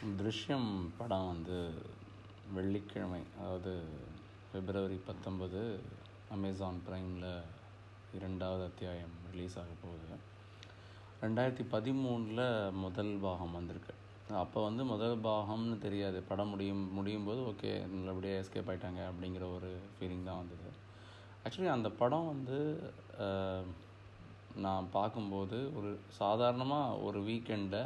திருஷ்யம் படம் வந்து வெள்ளிக்கிழமை அதாவது பிப்ரவரி பத்தொன்பது அமேசான் ப்ரைமில் இரண்டாவது அத்தியாயம் ரிலீஸ் ஆக போகுது. ரெண்டாயிரத்தி பதிமூணில் முதல் பாகம் வந்திருக்கு. அப்போ வந்து முதல் பாகம்னு தெரியாது. படம் முடியும் முடியும் போது ஓகே நல்லபடியாக எஸ்கேப் ஆகிட்டாங்க அப்படிங்கிற ஒரு ஃபீலிங் தான் வந்தது. ஆக்சுவலி அந்த படம் வந்து நான் பார்க்கும்போது ஒரு சாதாரணமாக ஒரு வீக்கெண்டை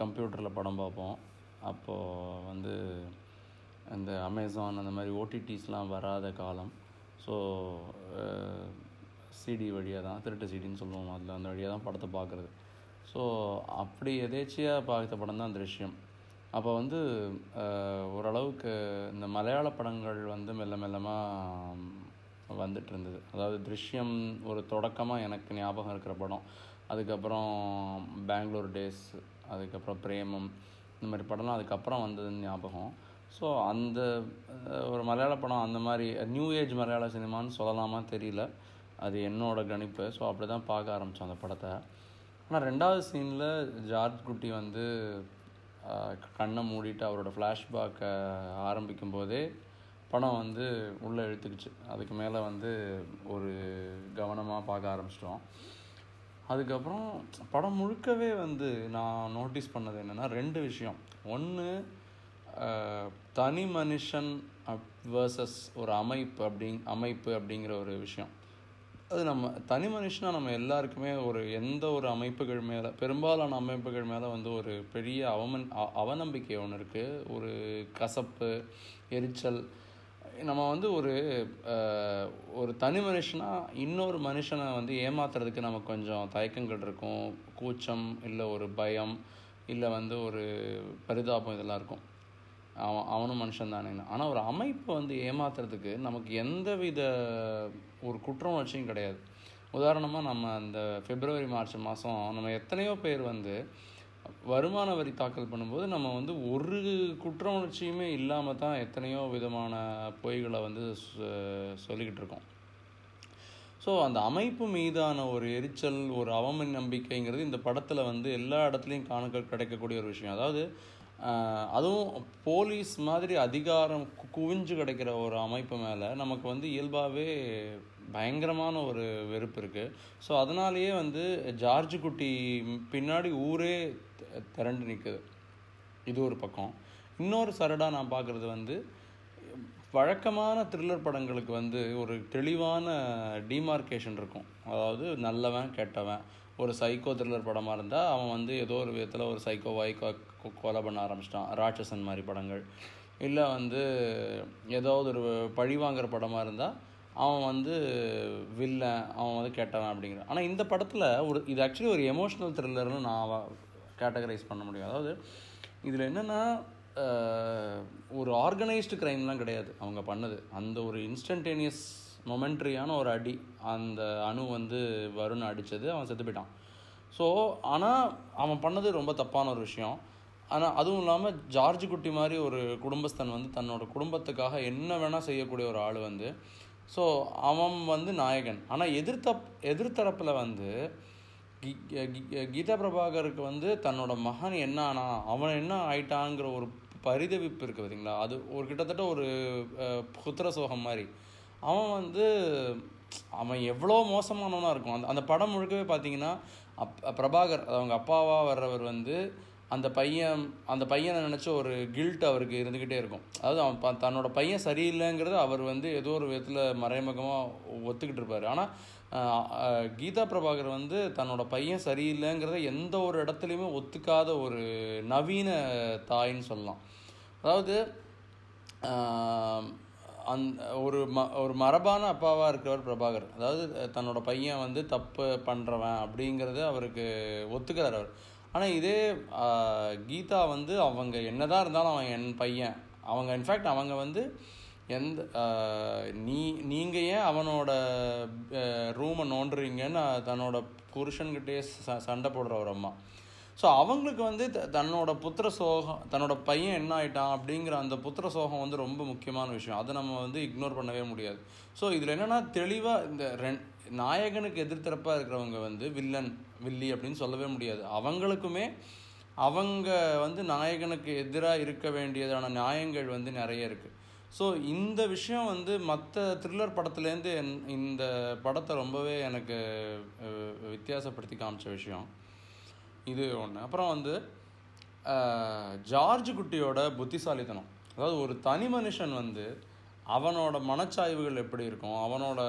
கம்ப்யூட்டரில் படம் பார்ப்போம். அப்போது வந்து இந்த அமேசான் அந்த மாதிரி ஓடிடிஸ்லாம் வராத காலம். ஸோ சிடி வழியாக தான் திருட்டு சிடின்னு சொல்லுவோம் அதில். அந்த வழியாக தான் படத்தை பார்க்குறது. ஸோ அப்படி எதேச்சியாக பார்த்த படம் தான் திருஷ்யம். அப்போ வந்து ஓரளவுக்கு இந்த மலையாள படங்கள் வந்து மெல்ல மெல்லமாக வந்துட்டு இருந்தது அதாவது திருஷ்யம் ஒரு தொடக்கமாக எனக்கு ஞாபகம் இருக்கிற படம். அதுக்கப்புறம் பெங்களூர் டேஸ் அதுக்கப்புறம் பிரேமம் இந்த மாதிரி படம்லாம் அதுக்கப்புறம் வந்ததுன்னு ஞாபகம். ஸோ அந்த ஒரு மலையாள படம் அந்த மாதிரி நியூ ஏஜ் மலையாள சினிமான்னு சொல்லலாமா தெரியல. அது என்னோட கணிப்பு. ஸோ அப்படி தான் பார்க்க ஆரம்பித்தோம் அந்த படத்தை. ஆனால் ரெண்டாவது சீனில் ஜார்ஜ் குட்டி வந்து கண்ணை மூடிட்டு அவரோட ஃப்ளாஷ்பேக்கை ஆரம்பிக்கும் போதே படம் வந்து உள்ளே இழுத்துக்குச்சு. அதுக்கு மேலே வந்து ஒரு கவனமாக பார்க்க ஆரம்பிச்சிட்டோம். அதுக்கப்புறம் படம் முழுக்கவே வந்து நான் நோட்டீஸ் பண்ணது என்னென்னா ரெண்டு விஷயம். ஒன்று தனி மனுஷன் வேர்சஸ் ஒரு அமைப்பு அப்படிங் அமைப்பு அப்படிங்கிற ஒரு விஷயம். அது நம்ம தனி மனுஷனாக நம்ம எல்லாருக்குமே ஒரு எந்த ஒரு அமைப்புகள் மேலே பெரும்பாலான அமைப்புகள் மேலே வந்து ஒரு பெரிய அவமன் அவநம்பிக்கை ஒன்று இருக்குது ஒரு கசப்பு எரிச்சல் நம்ம வந்து ஒரு ஒரு தனி மனுஷனாக இன்னொரு மனுஷனை வந்து ஏமாத்துறதுக்கு நமக்கு கொஞ்சம் தயக்கங்கள் இருக்கும். கூச்சம் இல்லை ஒரு பயம் இல்லை வந்து ஒரு பரிதாபம் இதெல்லாம் இருக்கும். அவன் அவனும் மனுஷன் தானே. ஆனால் ஒரு அமைப்பு வந்து ஏமாத்துறதுக்கு நமக்கு எந்த வித ஒரு குற்ற உணர்ச்சியும் கிடையாது. உதாரணமாக நம்ம அந்த பிப்ரவரி மார்ச் மாதம் நம்ம எத்தனையோ பேர் வந்து வருமான வரி தாக்கல் பண்ணும்போது நம்ம வந்து ஒரு குற்ற உணர்ச்சியுமே இல்லாமல் தான் எத்தனையோ விதமான பொய்களை வந்து சொல்லிக்கிட்டு இருக்கோம். ஸோ அந்த அமைப்பு மீதான ஒரு எரிச்சல் ஒரு அவமன் நம்பிக்கைங்கிறது இந்த படத்தில் வந்து எல்லா இடத்துலையும் காண கிடைக்கக்கூடிய ஒரு விஷயம். அதாவது அதுவும் போலீஸ் மாதிரி அதிகாரம் குவிஞ்சு கிடைக்கிற ஒரு அமைப்பு மேலே நமக்கு வந்து இயல்பாகவே பயங்கரமான ஒரு வெறுப்பு இருக்குது ஸோ அதனாலேயே வந்து ஜார்ஜ் குட்டி பின்னாடி ஊரே திரண்டு நிற்குது இது ஒரு பக்கம். இன்னொரு சரடாக நான் பார்க்குறது வந்து வழக்கமான த்ரில்லர் படங்களுக்கு வந்து ஒரு தெளிவான டிமார்க்கேஷன் இருக்கும். அதாவது நல்லவன் கெட்டவன். ஒரு சைக்கோ த்ரில்லர் படமாக இருந்தால் அவன் வந்து ஏதோ ஒரு விதத்தில் ஒரு சைக்கோவாய் கொ- கொலை பண்ண ஆரம்பிச்சிட்டான். ராட்சசன் மாதிரி படங்கள். இல்லை வந்து ஏதாவது ஒரு பழி வாங்குற படமாக இருந்தால் அவன் வந்து வில்லன் அவன் வந்து கெட்டவன் அப்படிங்கிற. ஆனால் இந்த படத்தில் ஒரு இது ஆக்சுவலி ஒரு எமோஷ்னல் த்ரில்லர்னு நான் கேட்டகரைஸ் பண்ண முடியும். அதாவது இதில் என்னென்னா ஒரு ஆர்கனைஸ்டு க்ரைம்லாம் கிடையாது. அவங்க பண்ணது. அந்த ஒரு இன்ஸ்டன்டேனியஸ் மொமெண்ட்ரியான ஒரு அடி அந்த அணு வந்து வருண் அடித்தது அவன் செத்து போயிட்டான். ஸோ ஆனால் அவன் பண்ணது ரொம்ப தப்பான ஒரு விஷயம். ஆனால் அதுவும் இல்லாமல் ஜார்ஜ் குட்டி மாதிரி ஒரு குடும்பஸ்தன் வந்து தன்னோட குடும்பத்துக்காக என்ன வேணால் செய்யக்கூடிய ஒரு ஆள் வந்து ஸோ அவன் வந்து நாயகன். ஆனால் எதிர்த்தப் எதிர்த்தரப்பில் வந்து கி- கீதா பிரபாகருக்கு வந்து தன்னோட மகன் என்ன ஆனா அவன் என்ன ஆயிட்டாங்கிற ஒரு பரிதவிப்பு இருக்குது பார்த்தீங்களா அது ஒரு கிட்டத்தட்ட ஒரு புத்திர சோகம் மாதிரி. அவன் வந்து அவன் எவ்வளோ மோசமானவனாக இருக்கும். அந்த அந்த படம் முழுக்கவே பார்த்தீங்கன்னா அப் பிரபாகர் அவங்க அப்பாவாக வர்றவர் வந்து அந்த பையன் அந்த பையனை நினச்ச ஒரு கில்ட் அவருக்கு இருந்துக்கிட்டே இருக்கும். அதாவது அவன் ப- தன்னோட பையன் சரியில்லைங்கிறது அவர் வந்து ஏதோ ஒரு விதத்தில் மறைமுகமாக ஒத்துக்கிட்டு இருப்பார். ஆனால் கீதா பிரபாகர் வந்து தன்னோட பையன் சரியில்லைங்கிறத எந்த ஒரு இடத்துலையுமே ஒத்துக்காத ஒரு நவீன தாயின்னு சொல்லலாம். அதாவது அந் ஒரு ம ஒரு மரபான அப்பாவாக இருக்கிறவர் பிரபாகர். அதாவது தன்னோட பையன் வந்து தப்பு பண்ணுறவன் அப்படிங்கிறத அவருக்கு ஒத்துக்கிறார் அவர். ஆனால் இதே கீதா வந்து அவங்க என்னதான் இருந்தாலும் அவன் என் பையன். அவங்க இன்ஃபேக்ட் அவங்க வந்து எந்த நீ நீங்கள் ஏன் அவனோட ரூமை நோண்டுறீங்கன்னு தன்னோட புருஷன்கிட்டயே ச சண்டை போடுற ஒரு அம்மா. ஸோ அவங்களுக்கு வந்து த- தன்னோட புத்திர சோகம் தன்னோட பையன் என்ன ஆயிட்டான் அப்படிங்கிற அந்த புத்திர சோகம் வந்து ரொம்ப முக்கியமான விஷயம். அதை நம்ம வந்து இக்னோர் பண்ணவே முடியாது. ஸோ இதில் என்னென்னா தெளிவாக இந்த ரெண் நாயகனுக்கு எதிர்த்தரப்பாக இருக்கிறவங்க வந்து வில்லன் வில்லி அப்படின்னு சொல்லவே முடியாது. அவங்களுக்குமே அவங்க வந்து நாயகனுக்கு எதிராக இருக்க வேண்டியதான நியாயங்கள் வந்து நிறைய இருக்குது ஸோ இந்த விஷயம் வந்து மற்ற த்ரில்லர் படத்துலேருந்து என் இந்த படத்தை ரொம்பவே எனக்கு வித்தியாசப்படுத்தி காமிச்ச விஷயம். இது ஒன்று அப்புறம் வந்து ஜார்ஜ் குட்டியோட புத்திசாலித்தனம். அதாவது ஒரு தனி மனுஷன் வந்து அவனோட மனச்சாய்வுகள் எப்படி இருக்கும் அவனோட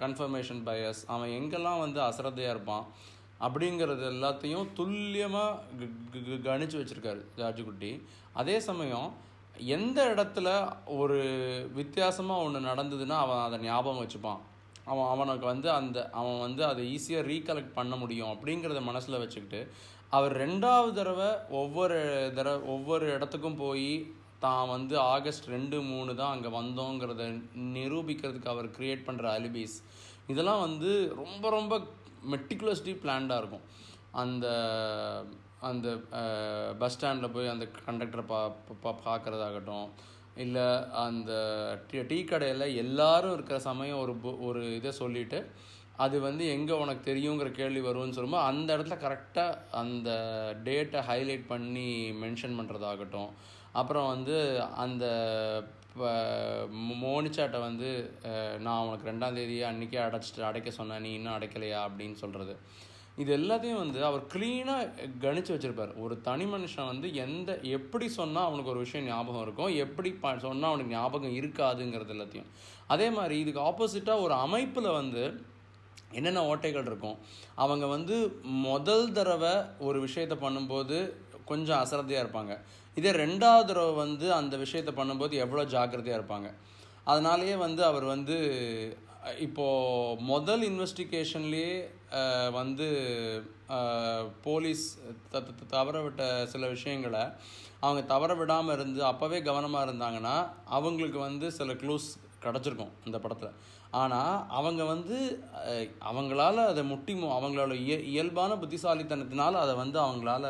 கன்ஃபர்மேஷன் பயஸ் அவன் எங்கெல்லாம் வந்து அசரதையாக இருப்பான் அப்படிங்கிறது எல்லாத்தையும் துல்லியமாக கணிச்சு வச்சுருக்காரு ஜார்ஜ் குட்டி. அதே சமயம் எந்த இடத்துல ஒரு வித்தியாசமாக ஒன்று நடந்ததுன்னா அவன் அதை ஞாபகம் வச்சுப்பான். அவன் அவனுக்கு வந்து அந்த அவன் வந்து அதை ஈஸியாக ரீகலெக்ட் பண்ண முடியும் அப்படிங்கிறத மனசில் வச்சுக்கிட்டு அவர் ரெண்டாவது தடவை ஒவ்வொரு தடவை ஒவ்வொரு இடத்துக்கும் போய் தான் வந்து ஆகஸ்ட் ரெண்டு மூணு தான் அங்கே வந்தோங்கிறத நிரூபிக்கிறதுக்கு அவர் க்ரியேட் பண்ணுற அலிபிஸ். இதெல்லாம் வந்து ரொம்ப ரொம்ப மெட்டிகுலஸ்லி பிளான்டாக இருக்கும். அந்த அந்த பஸ் ஸ்டாண்டில் போய் அந்த கண்டக்டரை பா பா பார்க்குறதாகட்டும் இல்லை அந்த டீ டீ கடையில் எல்லாரும் இருக்கிற சமயம் ஒரு ஒரு இதை சொல்லிட்டு அது வந்து எங்கே உனக்கு தெரியுங்கிற கேள்வி வரும்னு சொல்லும்போது அந்த இடத்துல கரெக்டாக அந்த டேட்டை ஹைலைட் பண்ணி மென்ஷன் பண்ணுறதாகட்டும் அப்புறம் வந்து அந்த மோனிச்சாட்டை வந்து நான் உனக்கு ரெண்டாம் அன்றைக்கே அடைச்சிட்டு அடைக்க சொன்னேன் நீ இன்னும் அடைக்கலையா அப்படின்னு சொல்கிறது இது எல்லாத்தையும் வந்து அவர் க்ளீனாக கணிச்சு வச்சிருப்பார். ஒரு தனி மனுஷன் வந்து எந்த எப்படி சொன்னால் அவனுக்கு ஒரு விஷயம் ஞாபகம் இருக்கும் எப்படி ப சொன்னால் அவனுக்கு ஞாபகம் இருக்காதுங்கிறது எல்லாத்தையும். அதே மாதிரி இதுக்கு ஆப்போசிட்டாக ஒரு அமைப்பில் வந்து என்னென்ன ஓட்டைகள் இருக்கும்? அவங்க வந்து முதல் தடவை ஒரு விஷயத்தை பண்ணும்போது கொஞ்சம் அசரத்தையாக இருப்பாங்க. இதே ரெண்டாவது தடவை வந்து அந்த விஷயத்தை பண்ணும்போது எவ்வளோ ஜாக்கிரதையாக இருப்பாங்க. அதனாலேயே வந்து அவர் வந்து இப்போது முதல் இன்வெஸ்டிகேஷன்லேயே வந்து போலீஸ் த தவற விட்ட சில விஷயங்களை அவங்க தவற விடாமல் இருந்து அப்போவே கவனமாக இருந்தாங்கன்னா அவங்களுக்கு வந்து சில க்ளூஸ் கிடச்சிருக்கும் இந்த படத்தில். ஆனால் அவங்க வந்து அவங்களால அதை முட்டி அவங்களோட இய இயல்பான புத்திசாலித்தனத்தினால் அதை வந்து அவங்களால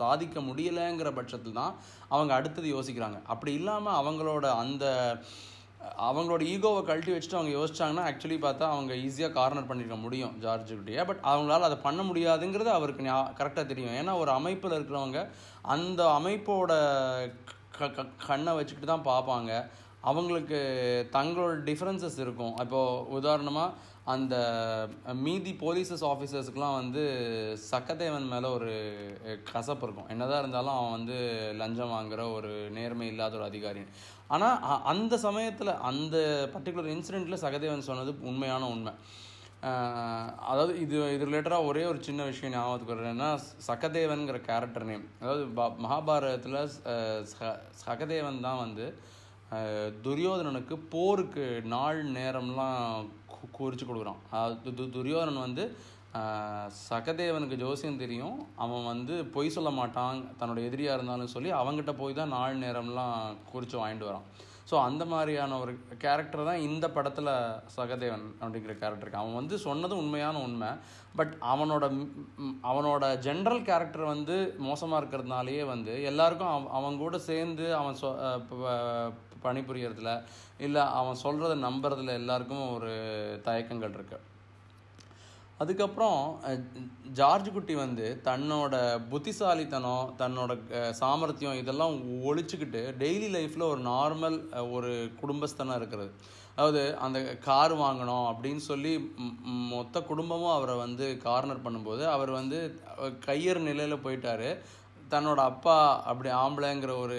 சாதிக்க முடியலைங்கிற பட்சத்தில் தான் அவங்க அடுத்தது யோசிக்கிறாங்க. அப்படி இல்லாமல் அவங்களோட அந்த அவங்களோட ஈகோவை கழட்டி வச்சுட்டு அவங்க யோசிச்சாங்கன்னா ஆக்சுவலி பார்த்தா அவங்க ஈஸியாக கார்னர் பண்ணிருக்க முடியும் ஜார்ஜுக்கிட்டேயே பட் அவங்களால அதை பண்ண முடியாதுங்கிறது அவருக்கு கரெக்டாக தெரியும். ஏன்னா ஒரு அமைப்பில் இருக்கிறவங்க அந்த அமைப்போட க- க- கண்ணை வச்சுக்கிட்டு தான் பார்ப்பாங்க. அவங்களுக்கு தங்களோட டிஃப்ரென்சஸ் இருக்கும். இப்போது உதாரணமாக அந்த மீதி போலீசஸ் ஆஃபீஸர்ஸ்க்குலாம் வந்து சக்கதேவன் மேலே ஒரு கசப்பு இருக்கும். என்னதான் இருந்தாலும் அவன் வந்து லஞ்சம் வாங்குகிற ஒரு நேர்மை இல்லாத ஒரு அதிகாரி ஆனால் அந்த சமயத்தில் அந்த பர்டிகுலர் இன்சிடெண்ட்டில் சகதேவன் சொன்னது உண்மையான உண்மை. அதாவது இது இது ரிலேட்டடாக ஒரே ஒரு சின்ன விஷயம் ஞாபகத்துக்கு வருதுன்னா சகதேவன்கிற கேரக்டர் நேம் அதாவது ப- மகாபாரதத்தில் சகதேவன் தான் வந்து துரியோதனனுக்கு போருக்கு நாள் நேரம்லாம் குறித்து கொடுக்குறான். துரியோதனன் வந்து சகதேவனுக்கு ஜோசியம் தெரியும். அவன் வந்து பொய் சொல்ல மாட்டான். தன்னோட எதிரியாக இருந்தாலும் சொல்லி அவங்ககிட்ட போய் தான் நாள் நேரம்லாம் குறித்து வாங்கிட்டு வரான். ஸோ அந்த மாதிரியான ஒரு கேரக்டர் தான் இந்த படத்தில் சகதேவன் அப்படிங்கிற கேரக்டருக்கு அவன் வந்து சொன்னது உண்மையான உண்மை. பட் அவனோட அவனோட ஜென்ரல் கேரக்டர் வந்து மோசமாக இருக்கிறதுனாலேயே வந்து எல்லாருக்கும் அவ அவன் கூட சேர்ந்து அவன் சொ அஹ் பணிபுரியறதுல இல்லை அவன் சொல்கிறத நம்புறதுல எல்லாருக்கும் ஒரு தயக்கங்கள் இருக்குது அதுக்கப்புறம் ஜார்ஜ் குட்டி வந்து தன்னோட புத்திசாலித்தனம் தன்னோட சாமர்த்தியம் இதெல்லாம் ஒழிச்சுக்கிட்டு டெய்லி லைஃப்பில் ஒரு நார்மல் ஒரு குடும்பஸ்தனாக இருக்கிறது. அதாவது அந்த கார் வாங்கணும் அப்படின்னு சொல்லி மொத்த குடும்பமும் அவரை வந்து கார்னர் பண்ணும்போது அவர் வந்து கையர் நிலையில் போயிட்டார். தன்னோட அப்பா அப்படி ஆம்பளைங்கிற ஒரு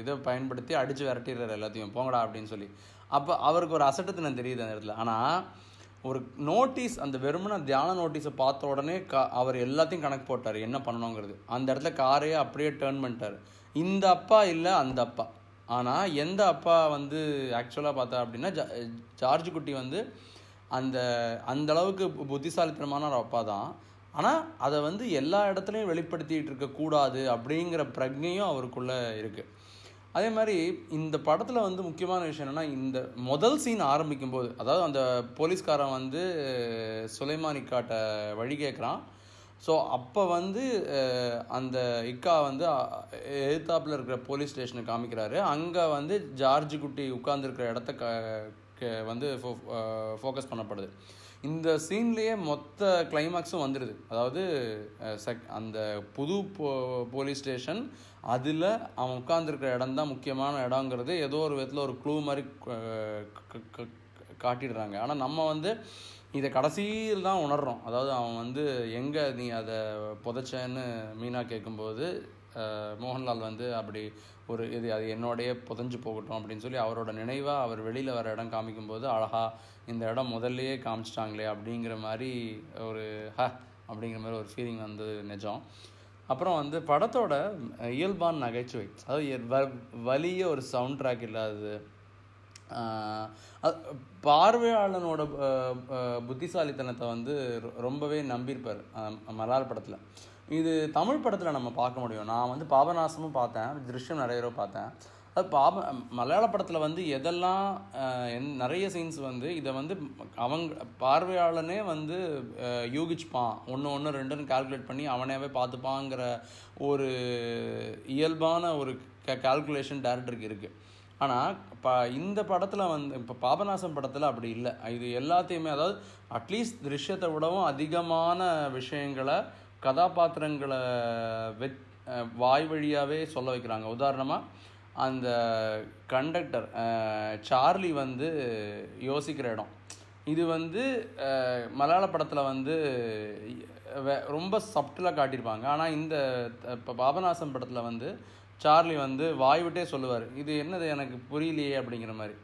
இதை பயன்படுத்தி அடித்து விரட்டிடுறாரு எல்லாத்தையும். போங்கடா அப்படின்னு சொல்லி. அப்போ அவருக்கு ஒரு அசட்டத்தினம் தெரியுது அந்த இடத்துல. ஆனால் ஒரு நோட்டீஸ் அந்த வெறுமன தியான நோட்டீஸை பார்த்த உடனே க அவர் எல்லாத்தையும் கணக்கு போட்டார் என்ன பண்ணணுங்கிறது. அந்த இடத்துல காரையே அப்படியே டேர்ன் பண்ணிட்டார். இந்த அப்பா இல்லை அந்த அப்பா. ஆனால் எந்த அப்பா வந்து ஆக்சுவலாக பார்த்தா அப்படின்னா ஜா- ஜார்ஜ் குட்டி வந்து அந்த அந்த அளவுக்கு பு- புத்திசாலித்தனமான ஒரு அப்பா தான். ஆனால் அதை வந்து எல்லா இடத்துலையும் வெளிப்படுத்திகிட்டு இருக்கக்கூடாது அப்படிங்கிற பிரஜையும் அவருக்குள்ளே இருக்குது அதே மாதிரி இந்த படத்தில் வந்து முக்கியமான விஷயம் என்னென்னா இந்த முதல் சீன் ஆரம்பிக்கும் போது அதாவது அந்த போலீஸ்காரன் வந்து சுலைமான் இக்காட்ட வழி கேட்குறான் ஸோ அப்போ வந்து அந்த இக்கா வந்து எழுத்தாப்பில் இருக்கிற போலீஸ் ஸ்டேஷனை காமிக்கிறாரு. அங்கே வந்து ஜார்ஜ் குட்டி உட்கார்ந்துருக்கிற இடத்த க க- வந்து ஃபோக்கஸ் பண்ணப்படுது. இந்த சீன்லேயே மொத்த கிளைமேக்ஸும் வந்துடுது அதாவது செக் அந்த புது போ போலீஸ் ஸ்டேஷன் அதில் அவன் உட்காந்துருக்கிற இடம் தான் முக்கியமான இடங்கிறது. ஏதோ ஒரு விதத்தில் ஒரு க்ளூ மாதிரி க- காட்டிடுறாங்க. ஆனால் நம்ம வந்து இதை கடைசியில் தான் உணர்றோம். அதாவது அவன் வந்து எங்கே நீ அதை புதைச்சேன்னு மீனா கேட்கும்போது மோகன்லால் வந்து அப்படி ஒரு இது அது என்னோடைய புதைஞ்சு போகட்டும் அப்படின்னு சொல்லி அவரோட நினைவாக அவர் வெளியில் வர இடம் காமிக்கும்போது அழகா இந்த இடம் முதல்லையே காமிச்சிட்டாங்களே அப்படிங்கிற மாதிரி ஒரு ஹ அப்படிங்கிற மாதிரி ஒரு ஃபீலிங் வந்தது நிஜம். அப்புறம் வந்து படத்தோட இயல்பான நகைச்சுவை அதாவது எ- வ- வலிய ஒரு சவுண்ட் ட்ராக் இல்லாதது. அது பார்வையாளனோட புத்திசாலித்தனத்தை வந்து ரொ- ரொம்பவே நம்பியிருப்பார் மலார் படத்தில். இது தமிழ் படத்தில் நம்ம பார்க்க முடியும். நான் வந்து பாபநாசமும் பார்த்தேன். திருஷ்யம் நிறைய தடவை பார்த்தேன். அது பாப மலையாள படத்தில் வந்து எதெல்லாம் என் நிறைய சீன்ஸ் வந்து இதை வந்து அவங்க பார்வையாளனே வந்து யூகிச்சுப்பான். ஒன்று ஒன்று ரெண்டுன்னு கால்குலேட் பண்ணி அவனேவே பார்த்துப்பாங்கிற ஒரு இயல்பான ஒரு கால்குலேஷன் டேரக்டருக்கு இருக்குது ஆனால் இப்போ இந்த படத்தில் வந்து இப்போ பாபநாசம் படத்தில் அப்படி இல்லை. இது எல்லாத்தையுமே அதாவது அட்லீஸ்ட் திருஷ்யத்தை விடவும் அதிகமான விஷயங்களை கதாபாத்திரங்களை வெத் வாய் வழியாகவே சொல்ல வைக்கிறாங்க. உதாரணமாக அந்த கண்டக்டர் சார்லி வந்து யோசிக்கிற இடம். இது வந்து மலையாள படத்தில் வந்து ரொம்ப சப்டிலாக காட்டியிருப்பாங்க. ஆனால் இந்த இப்போ பாபநாசம் படத்தில் வந்து சார்லி வந்து வாய் விட்டே சொல்லுவார். இது என்னது? எனக்கு புரியலையே அப்படிங்கிற மாதிரி.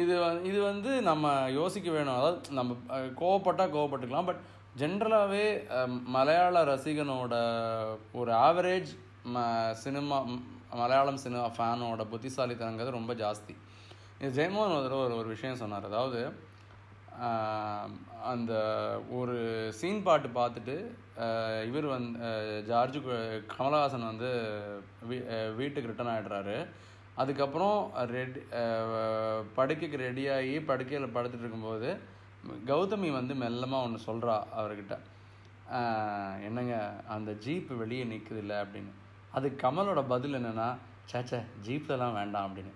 இது இது வந்து நம்ம யோசிக்க வேணும். அதாவது நம்ம கோவப்பட்டால் கோவப்பட்டுக்கலாம். பட் ஜென்ரலாகவே um, மலையாள ரசிகனோட ஒரு ஆவரேஜ் ம சினிமா மலையாளம் சினிமா ஃபேனோட புத்திசாலித்தனங்கிறது ரொம்ப ஜாஸ்தி. இது ஜெயமோகன் ஒரு ஒரு ஒரு விஷயம் சொன்னார். அதாவது அந்த ஒரு சீன் பாட்டு பார்த்துட்டு இவர் வந்து ஜார்ஜு ஜார்ஜ் கமலஹாசன் வந்து வீ- வீட்டுக்கு ரிட்டர்ன் ஆகிடுறாரு அதுக்கப்புறம் ரெடி படுக்கைக்கு ரெடியாகி படுக்கையில் படுத்துட்டு இருக்கும்போது கௌதமி வந்து மெல்லமாக ஒன்று சொல்கிறா அவர்கிட்ட. என்னங்க அந்த ஜீப்பு வெளியே நிற்குதுல்ல அப்படின்னு. அது கமலோட பதில் என்னென்னா சேச்சே ஜீப்லலாம் வேண்டாம் அப்படின்னு.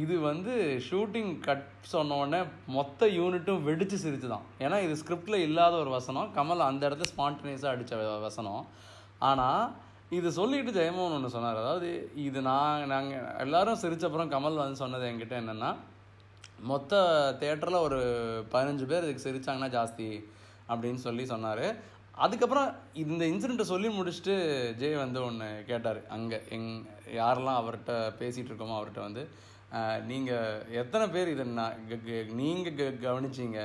இது வந்து ஷூட்டிங் கட் சொன்னோடனே மொத்த யூனிட்டும் வெடித்து சிரிச்சு தான் ஏன்னா இது ஸ்கிரிப்டில் இல்லாத ஒரு வசனம். கமல் அந்த இடத்துல ஸ்பான்டினியஸாக அடித்த வசனம். ஆனால் இது சொல்லிட்டு ஜெயமோகன் ஒன்று சொன்னார். அதாவது இது நான் நாங்கள் எல்லாரும் சிரிச்ச அப்புறம் கமல் வந்து சொன்னது என்கிட்ட என்னென்னா மொத்த தேட்டரில் ஒரு பதினஞ்சு பேர் இதுக்கு சிரிச்சாங்கன்னா ஜாஸ்தி அப்படின்னு சொல்லி சொன்னார். அதுக்கப்புறம் இந்த இன்சிடெண்ட்டை சொல்லி முடிச்சுட்டு ஜெய் வந்து ஒன்று கேட்டார். அங்கே எங் யாரெல்லாம் அவர்கிட்ட பேசிகிட்டு இருக்கோமோ அவர்கிட்ட வந்து நீங்கள் எத்தனை பேர் இதை நீங்கள் க கவனிச்சிங்க?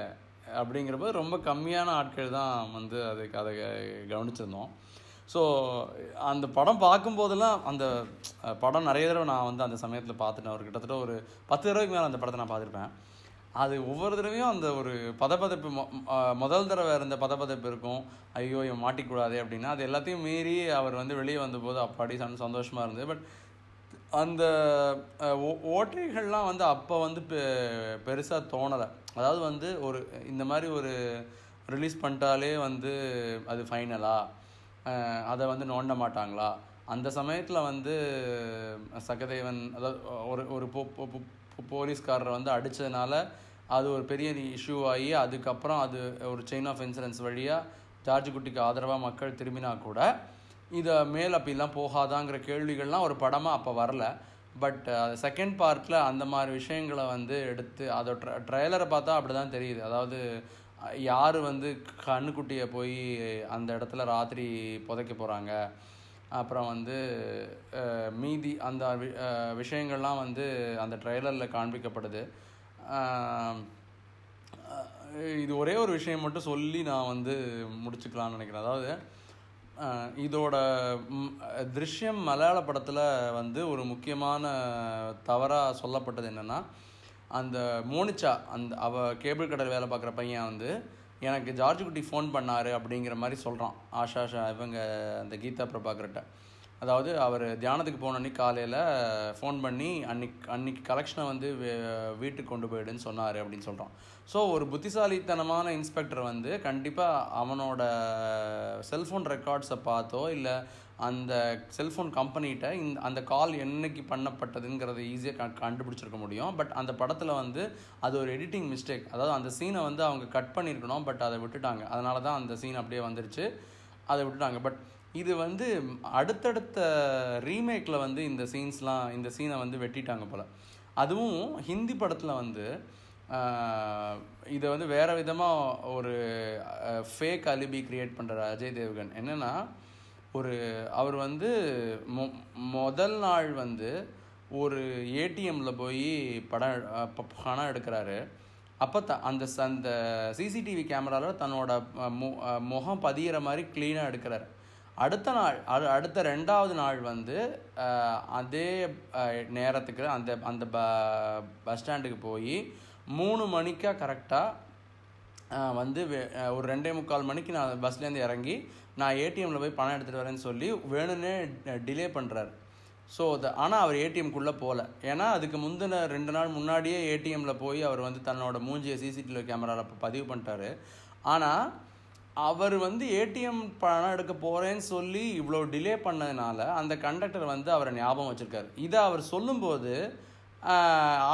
அப்படிங்கிறப்ப ரொம்ப கம்மியான ஆட்கள் தான் வந்து அதுக்கு அதை கவனிச்சிருந்தோம். ஸோ அந்த படம் பார்க்கும்போதெல்லாம் அந்த படம் நிறைய தடவை நான் வந்து அந்த சமயத்தில் பார்த்துட்டேன். ஒரு கிட்டத்தட்ட ஒரு பத்து தடவைக்கு மேலே அந்த படத்தை நான் பார்த்துருப்பேன். அது ஒவ்வொரு தடவையும் அந்த ஒரு பதப்பதப்பு முதல் தடவை இருந்த பதப்பதப்பு இருக்கும். ஐயோ இவன் மாட்டிக்கூடாது அப்படின்னா அது எல்லாத்தையும் மீறி அவர் வந்து வெளியே வந்தபோது அப்பாடி சன் சந்தோஷமாக இருந்தது. பட் அந்த ஓ- ஓட்டைகள்லாம் வந்து அப்போ வந்து பெ பெருசாக தோணலை. அதாவது வந்து ஒரு இந்த மாதிரி ஒரு ரிலீஸ் பண்ணிட்டாலே வந்து அது ஃபைனலா அதை வந்து நோண்ட மாட்டாங்களா? அந்த சமயத்தில் வந்து சகதேவன் அதாவது ஒரு ஒரு போலீஸ்காரரை வந்து அடித்ததுனால அது ஒரு பெரிய இஷ்யூ ஆகி அதுக்கப்புறம் அது ஒரு செயின் ஆஃப் இன்சூரன்ஸ் வழியாக ஜார்ஜ் குட்டிக்கு ஆதரவாக மக்கள் திரும்பினா கூட இதை மேல் அப்படிலாம் போகாதாங்கிற கேள்விகள்லாம் ஒரு படமாக அப்போ வரல. பட் செகண்ட் பார்ட்டில் அந்த மாதிரி விஷயங்களை வந்து எடுத்து அதோட ட்ர ட்ரெய்லரை பார்த்தா அப்படி தான் தெரியுது. அதாவது யார் வந்து கண்ணுக்குட்டியை போய் அந்த இடத்துல ராத்திரி புதைக்க போகிறாங்க அப்புறம் வந்து மீதி அந்த வி- விஷயங்கள்லாம் வந்து அந்த ட்ரெய்லரில் காண்பிக்கப்படுது. இது ஒரே ஒரு விஷயம் மட்டும் சொல்லி நான் வந்து முடிச்சுக்கலாம்னு நினைக்கிறேன். அதாவது இதோட திருஷ்யம் மலையாள படத்தில் வந்து ஒரு முக்கியமான தவறாக சொல்லப்பட்டது என்னென்னா அந்த மோனிச்சா அந்த அவள் கேபிள் கடையில் வேலை பார்க்குற பையன் வந்து எனக்கு ஜார்ஜ் குட்டி ஃபோன் பண்ணாரு அப்படிங்கிற மாதிரி சொல்கிறான் ஆஷா ஷா இவங்க அந்த கீதா பிரபாகர்கிட்ட அதாவது அவர் தியானத்துக்கு போன அன்னைக்கு காலையில் ஃபோன் பண்ணி அன்னைக்கு அன்னைக்கு கலெக்ஷனை வந்து வீட்டுக்கு கொண்டு போயிடுன்னு சொன்னார் அப்படின்னு சொல்கிறான் ஸோ ஒரு புத்திசாலித்தனமான இன்ஸ்பெக்டர் வந்து கண்டிப்பாக அவனோட செல்ஃபோன் ரெக்கார்ட்ஸை பார்த்தோ இல்லை அந்த செல்ஃபோன் கம்பெனிகிட்ட இந்த அந்த கால் என்னைக்கு பண்ணப்பட்டதுங்கிறத ஈஸியாக க கண்டுபிடிச்சிருக்க முடியும். பட் அந்த படத்தில் வந்து அது ஒரு எடிட்டிங் மிஸ்டேக் அதாவது அந்த சீனை வந்து அவங்க கட் பண்ணியிருக்கணும் பட் அதை விட்டுட்டாங்க. அதனால தான் அந்த சீன் அப்படியே வந்துருச்சு. அதை விட்டுட்டாங்க. பட் இது வந்து அடுத்தடுத்த ரீமேக்கில் வந்து இந்த சீன்ஸ்லாம் இந்த சீனை வந்து வெட்டிட்டாங்க போல். அதுவும் ஹிந்தி படத்தில் வந்து இதை வந்து வேறு விதமாக ஒரு ஃபேக் அலிபி கிரியேட் பண்ணுற அஜய் தேவ்கன். என்னென்னா ஒரு அவர் வந்து மொ முதல் நாள் வந்து ஒரு ஏடிஎம்மில் போய் படம் பணம் எடுக்கிறாரு. அப்போ த அந்த அந்த சிசிடிவி கேமராவில் தன்னோட மு- முகம் பதியிற மாதிரி க்ளீனாக எடுக்கிறாரு. அடுத்த நாள் அது அடுத்த ரெண்டாவது நாள் வந்து அதே நேரத்துக்கு அந்த அந்த ப பஸ் ஸ்டாண்டுக்கு போய் மூணு மணிக்கா கரெக்டாக வந்து வே- ஒரு ரெண்டே முக்கால் மணிக்கு நான் பஸ்லேருந்து இறங்கி நான் ஏடிஎம்மில் போய் பணம் எடுத்துகிட்டு வரேன்னு சொல்லி வேணும்னே டிலே பண்ணுறாரு ஸோ த ஆனால் அவர் ஏடிஎம்குள்ளே போகல ஏன்னா அதுக்கு முந்தின ரெண்டு நாள் முன்னாடியே ஏடிஎம்மில் போய் அவர் வந்து தன்னோட மூஞ்சியை சிசிடிவி கேமராவில் பதிவு பண்ணிட்டாரு. ஆனால் அவர் வந்து ஏடிஎம் பணம் எடுக்க போகிறேன்னு சொல்லி இவ்வளோ டிலே பண்ணதுனால அந்த கண்டக்டர் வந்து அவரை ஞாபகம் வச்சுருக்காரு. இதை அவர் சொல்லும்போது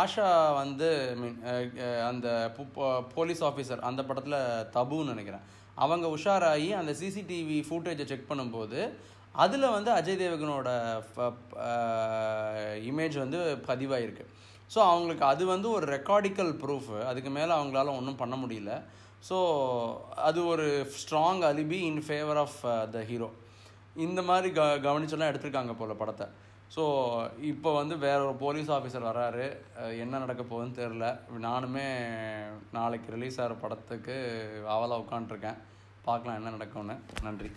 ஆஷா வந்து மீன் அந்த பு- போ- போலீஸ் ஆஃபீஸர் அந்த படத்தில் தபுன்னு நினைக்கிறேன். அவங்க உஷாராகி அந்த சிசிடிவி ஃபுட்டேஜை செக் பண்ணும்போது அதில் வந்து அஜய் தேவகனோட இமேஜ் வந்து பதிவாயிருக்கு. ஸோ அவங்களுக்கு அது வந்து ஒரு ரெக்கார்டிக்கல் ப்ரூஃப் அதுக்கு மேலே அவங்களால ஒன்றும் பண்ண முடியல. ஸோ அது ஒரு strong alibi in favour of the hero இந்த மாதிரி க கவனிச்செல்லாம் எடுத்திருக்காங்க போல படத்தை. ஸோ இப்போ வந்து வேற ஒரு போலீஸ் ஆஃபீஸர் வராரு. என்ன நடக்க போகுதுன்னு தெரில நானுமே நாளைக்கு ரிலீஸ் ஆகிற படத்துக்கு ஆவலாக உட்காண்ட்ருக்கேன் பார்க்கலாம் என்ன நடக்கும்னு. நன்றி.